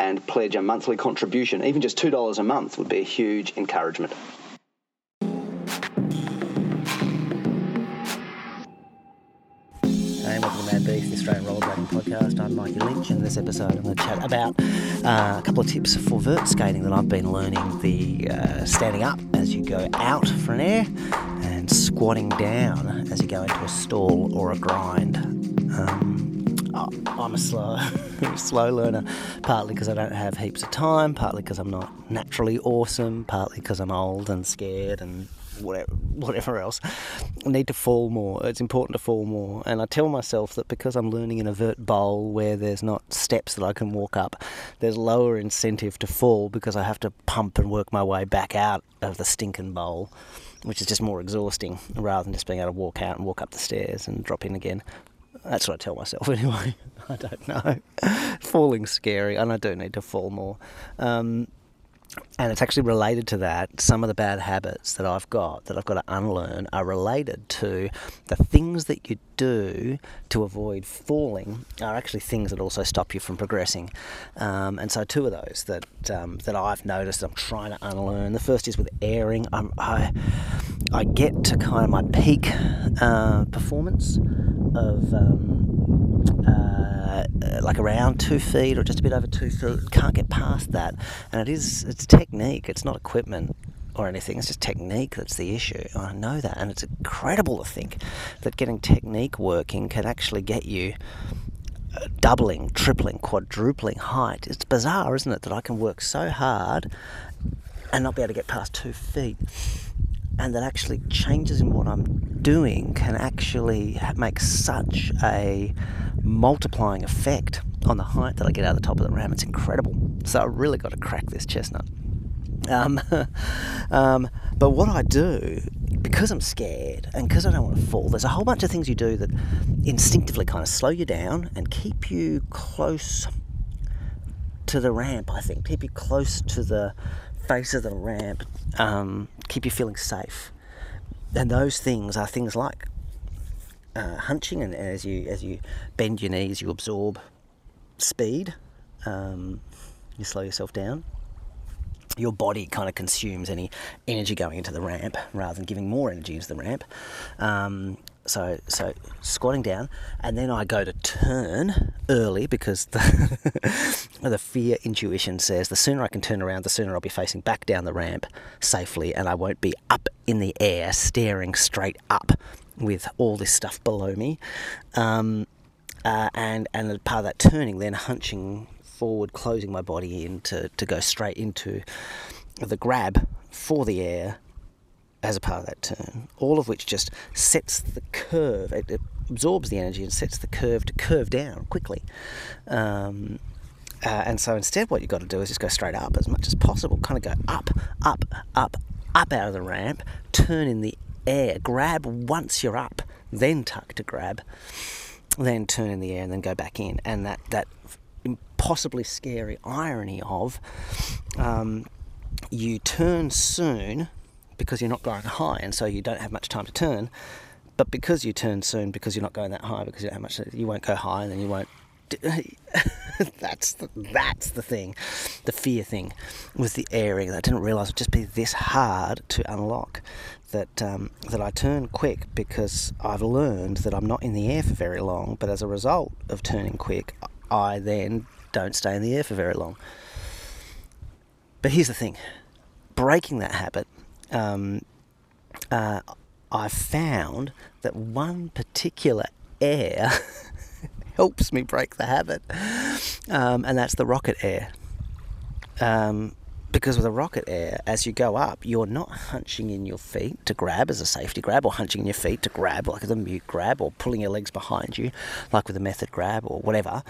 and pledge a monthly contribution. Even just $2 a month would be a huge encouragement. Hey, welcome to Mad Beef, the Australian Rollerblading Podcast. I'm Mikey Lynch, and in this episode I'm going to chat about uh, a couple of tips for vert skating that I've been learning. The uh, standing up as you go out for an air, and squatting down as you go into a stall or a grind. Um, Oh, I'm a slow, slow learner, partly because I don't have heaps of time, partly because I'm not naturally awesome, partly because I'm old and scared and whatever, whatever else. I need to fall more. It's important to fall more. And I tell myself that because I'm learning in a vert bowl where there's not steps that I can walk up, there's lower incentive to fall because I have to pump and work my way back out of the stinking bowl which is just more exhausting rather than just being able to walk out and walk up the stairs and drop in again. That's what I tell myself anyway. I don't know. Falling's scary, and I do need to fall more. Um, and it's actually related to that. Some of the bad habits that I've got, that I've got to unlearn, are related to the things that you do to avoid falling are actually things that also stop you from progressing. Um, and so, two of those that um, that I've noticed I'm trying to unlearn. The first is with airing. I'm, i I get to kind of my peak uh, performance of. Um, uh, like around two feet or just a bit over two feet. Can't get past that, and it is it's technique. It's not equipment or anything. It's just technique that's the issue. I know that, and it's incredible to think that getting technique working can actually get you uh, doubling, tripling, quadrupling height. It's bizarre, isn't it, that I can work so hard and not be able to get past two feet and that actually changes in what I'm doing can actually make such a multiplying effect on the height that I get out of the top of the ram. It's incredible. So I really got to crack this chestnut. Um, um, but what I do, because I'm scared and because I don't want to fall, there's a whole bunch of things you do that instinctively kind of slow you down and keep you close to the ramp, I think. Keep you close to the face of the ramp, um, keep you feeling safe. And those things are things like uh, hunching, and as you as you bend your knees, you absorb speed. Um, you slow yourself down. Your body kind of consumes any energy going into the ramp rather than giving more energy into the ramp. Um, so so squatting down and then I go to turn early because the, the fear intuition says the sooner I can turn around the sooner I'll be facing back down the ramp safely and I won't be up in the air staring straight up with all this stuff below me. Um, uh, and and part of that turning then hunching forward closing my body in to, to go straight into the grab for the air as a part of that turn, all of which just sets the curve, it, it absorbs the energy and sets the curve to curve down quickly. Um, uh, and so instead, what you've got to do is just go straight up as much as possible, kind of go up, up, up, up out of the ramp, turn in the air, grab once you're up, then tuck to grab, then turn in the air and then go back in. And that, that impossibly scary irony of um, you turn soon because you're not going high and so you don't have much time to turn. But because you turn soon, because you're not going that high, because you don't have much, you won't go high and then you won't. that's the, that's the thing, the fear thing with the airing. I didn't realise it would just be this hard to unlock. That um, that I turn quick because I've learned that I'm not in the air for very long. But as a result of turning quick, I then don't stay in the air for very long. But here's the thing: breaking that habit um, uh, I found that one particular air helps me break the habit, um, and that's the rocket air. Um, because with a rocket air, as you go up, you're not hunching in your feet to grab as a safety grab, or hunching in your feet to grab like a mute grab, or pulling your legs behind you like with a method grab or whatever.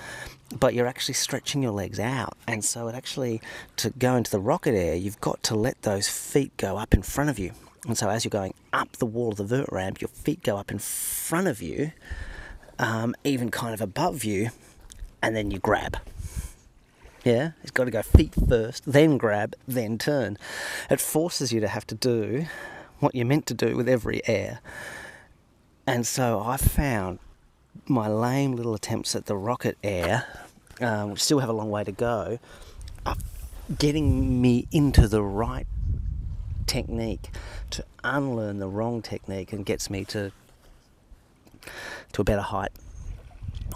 But you're actually stretching your legs out, and so it actually to go into the rocket air, you've got to let those feet go up in front of you. And so as you're going up the wall of the vert ramp, your feet go up in front of you, um, even kind of above you, and then you grab. Yeah, it's got to go feet first, then grab, then turn. It forces you to have to do what you're meant to do with every air. And so I found my lame little attempts at the rocket air, um, still have a long way to go, are getting me into the right technique to unlearn the wrong technique and gets me to to a better height.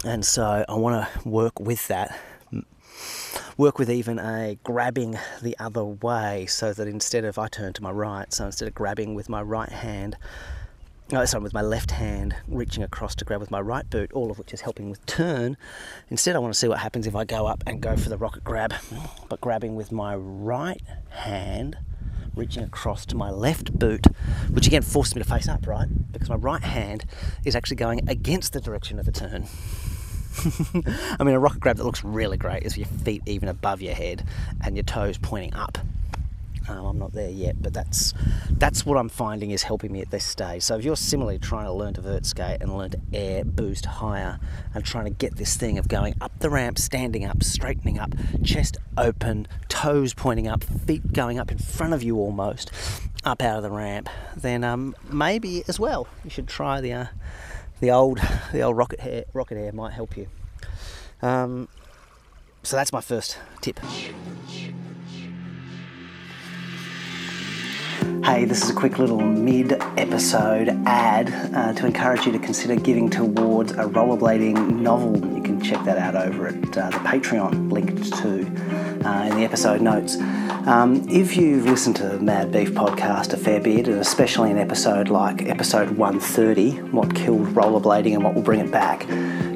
And so I want to work with that work with even a grabbing the other way so that instead of I turn to my right, so instead of grabbing with my right hand, oh, sorry, with my left hand, reaching across to grab with my right boot, all of which is helping with turn. Instead, I want to see what happens if I go up and go for the rocket grab, but grabbing with my right hand, reaching across to my left boot, which again forces me to face up, right? Because my right hand is actually going against the direction of the turn. I mean, a rocket grab that looks really great is your feet even above your head and your toes pointing up. Um, I'm not there yet, but that's that's what I'm finding is helping me at this stage. So if you're similarly trying to learn to vert skate and learn to air boost higher and trying to get this thing of going up the ramp, standing up, straightening up, chest open, toes pointing up, feet going up in front of you almost, up out of the ramp, then um, maybe as well you should try the uh, the old the old rocket air rocket air might help you. Um, so that's my first tip. Hey, this is a quick little mid episode ad uh, to encourage you to consider giving towards a rollerblading novel. You can check that out over at uh, the Patreon, linked to uh, in the episode notes. Um, if you've listened to the Mad Beef podcast a fair bit, and especially an episode like episode 130, What Killed Rollerblading and What Will Bring It Back,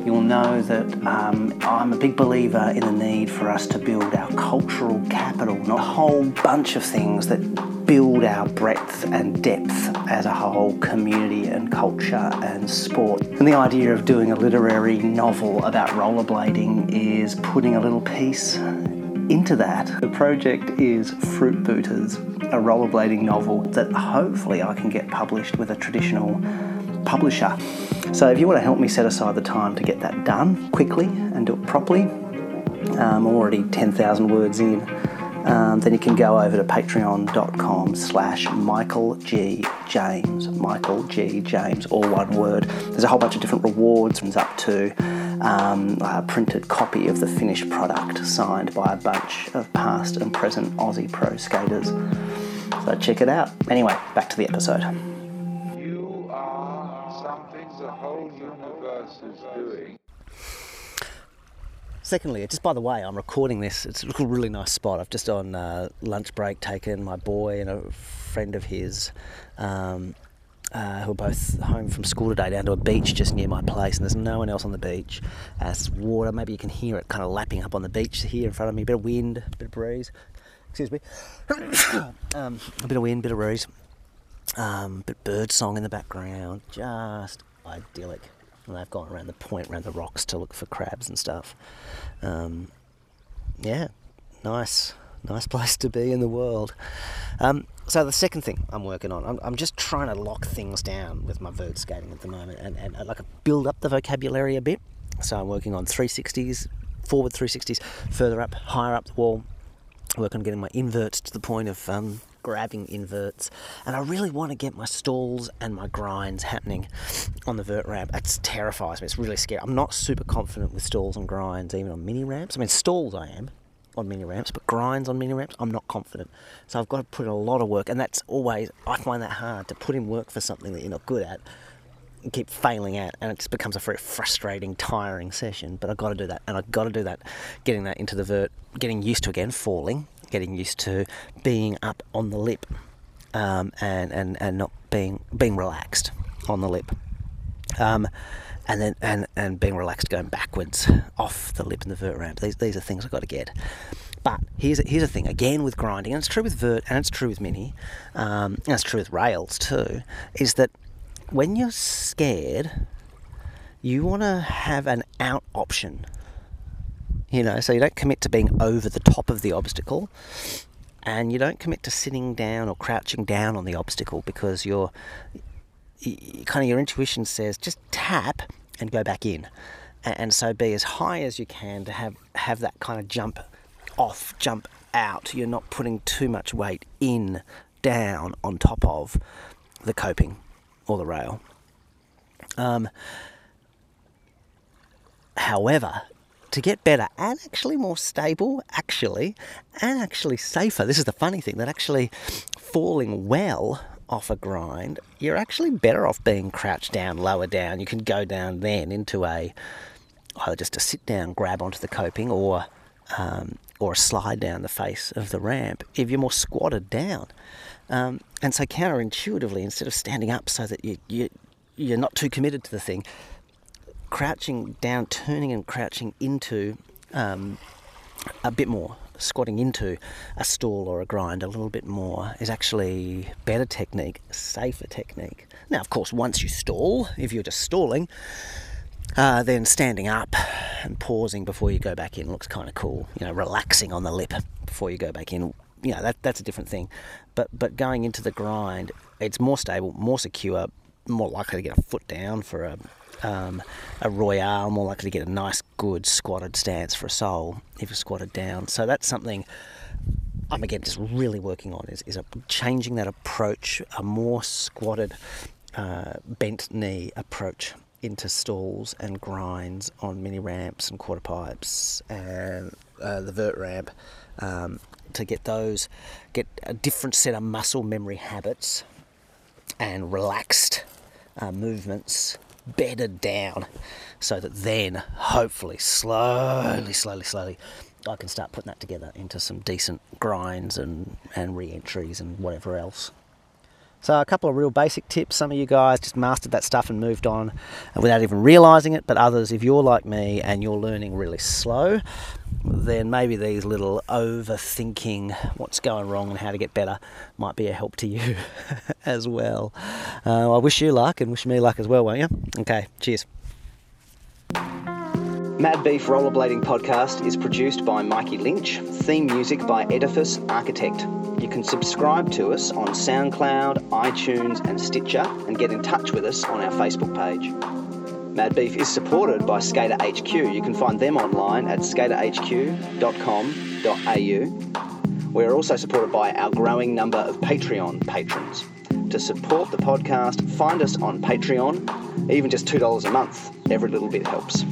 you'll know that um, I'm a big believer in the need for us to build our cultural capital, not a whole bunch of things that build our breadth and depth as a whole community and culture and sport. And the idea of doing a literary novel about rollerblading is putting a little piece into that. The project is Fruit Booters, a rollerblading novel that hopefully I can get published with a traditional publisher. So if you want to help me set aside the time to get that done quickly and do it properly, um, I'm already 10,000 words in, um, then you can go over to patreon.com slash Michael G. James. Michael G. James, all one word. There's a whole bunch of different rewards, and up to um, a printed copy of the finished product signed by a bunch of past and present Aussie pro skaters. So check it out. Anyway, back to the episode. You are something the whole universe is doing. Secondly, just by the way, I'm recording this. It's a really nice spot. I've just on uh, lunch break taken my boy and a friend of his um, uh, who are both home from school today down to a beach just near my place, and there's no one else on the beach. Uh, it's water, maybe you can hear it kind of lapping up on the beach here in front of me. A bit of wind, a bit of breeze. Excuse me. um, a bit of wind, a bit of breeze. Um, bit bird song in the background. Just idyllic. And they've gone around the point, around the rocks to look for crabs and stuff. Um, yeah, nice, nice place to be in the world. Um, so the second thing I'm working on, I'm, I'm, just trying to lock things down with my vert skating at the moment and, and, and like build up the vocabulary a bit. So I'm working on 360s, forward 360s, further up, higher up the wall. Work on getting my inverts to the point of um, grabbing inverts, and I really want to get my stalls and my grinds happening on the vert ramp. That terrifies me. It's really scary. I'm not super confident with stalls and grinds, even on mini ramps. I mean, stalls I am, on mini ramps, but grinds on mini ramps, I'm not confident. So I've got to put in a lot of work, and that's always, I find that hard to put in work for something that you're not good at and keep failing at, and it just becomes a very frustrating, tiring session. But I've got to do that, and I've got to do that, getting that into the vert, getting used to again falling, getting used to being up on the lip, um, and, and, and not being being relaxed on the lip. Um, and then and, and being relaxed going backwards off the lip and the vert ramp. These, these are things I've got to get. But here's here's a thing again with grinding, and it's true with vert, and it's true with mini, um, and it's true with rails too. Is that when you're scared, you want to have an out option. You know, so you don't commit to being over the top of the obstacle, and you don't commit to sitting down or crouching down on the obstacle because your kind of your intuition says just tap and go back in and so be as high as you can to have have that kind of jump off jump out you're not putting too much weight in down on top of the coping or the rail um, however to get better and actually more stable, actually, and actually safer. This is the funny thing that actually falling well off a grind, you're actually better off being crouched down, lower down. You can go down then into a either just a sit down grab onto the coping or um, or a slide down the face of the ramp if you're more squatted down. Um, and so counterintuitively, instead of standing up so that you, you you're not too committed to the thing, crouching down, turning and crouching into um, a bit more, squatting into a stall or a grind a little bit more is actually better technique, safer technique. Now, of course, once you stall, if you're just stalling, uh, then standing up and pausing before you go back in looks kind of cool. You know, relaxing on the lip before you go back in. You know, that, that's a different thing. But but going into the grind, it's more stable, more secure, more likely to get a foot down for a um, a royale, more likely to get a nice, good squatted stance for a sole if you're squatted down. So that's something I'm again just really working on is, is a, changing that approach, a more squatted, uh, bent knee approach into stalls and grinds on mini ramps and quarter pipes and uh, the vert ramp um, to get those, get a different set of muscle memory habits and relaxed uh, movements bedded down so that then hopefully slowly slowly slowly I can start putting that together into some decent grinds and, and re-entries and whatever else. So a couple of real basic tips. Some of you guys just mastered that stuff and moved on without even realizing it. But others, if you're like me and you're learning really slow, then maybe these little overthinking what's going wrong and how to get better might be a help to you as well. Uh, I wish you luck and wish me luck as well, won't you? Okay, cheers. Mad Beef Rollerblading Podcast is produced by Mikey Lynch, theme music by Edifice Architect. You can subscribe to us on SoundCloud, iTunes, and Stitcher, and get in touch with us on our Facebook page. Mad Beef is supported by Skater HQ. You can find them online at skaterhq.com.au. We're also supported by our growing number of Patreon patrons. To support the podcast, find us on Patreon. Even just $2 a month, every little bit helps.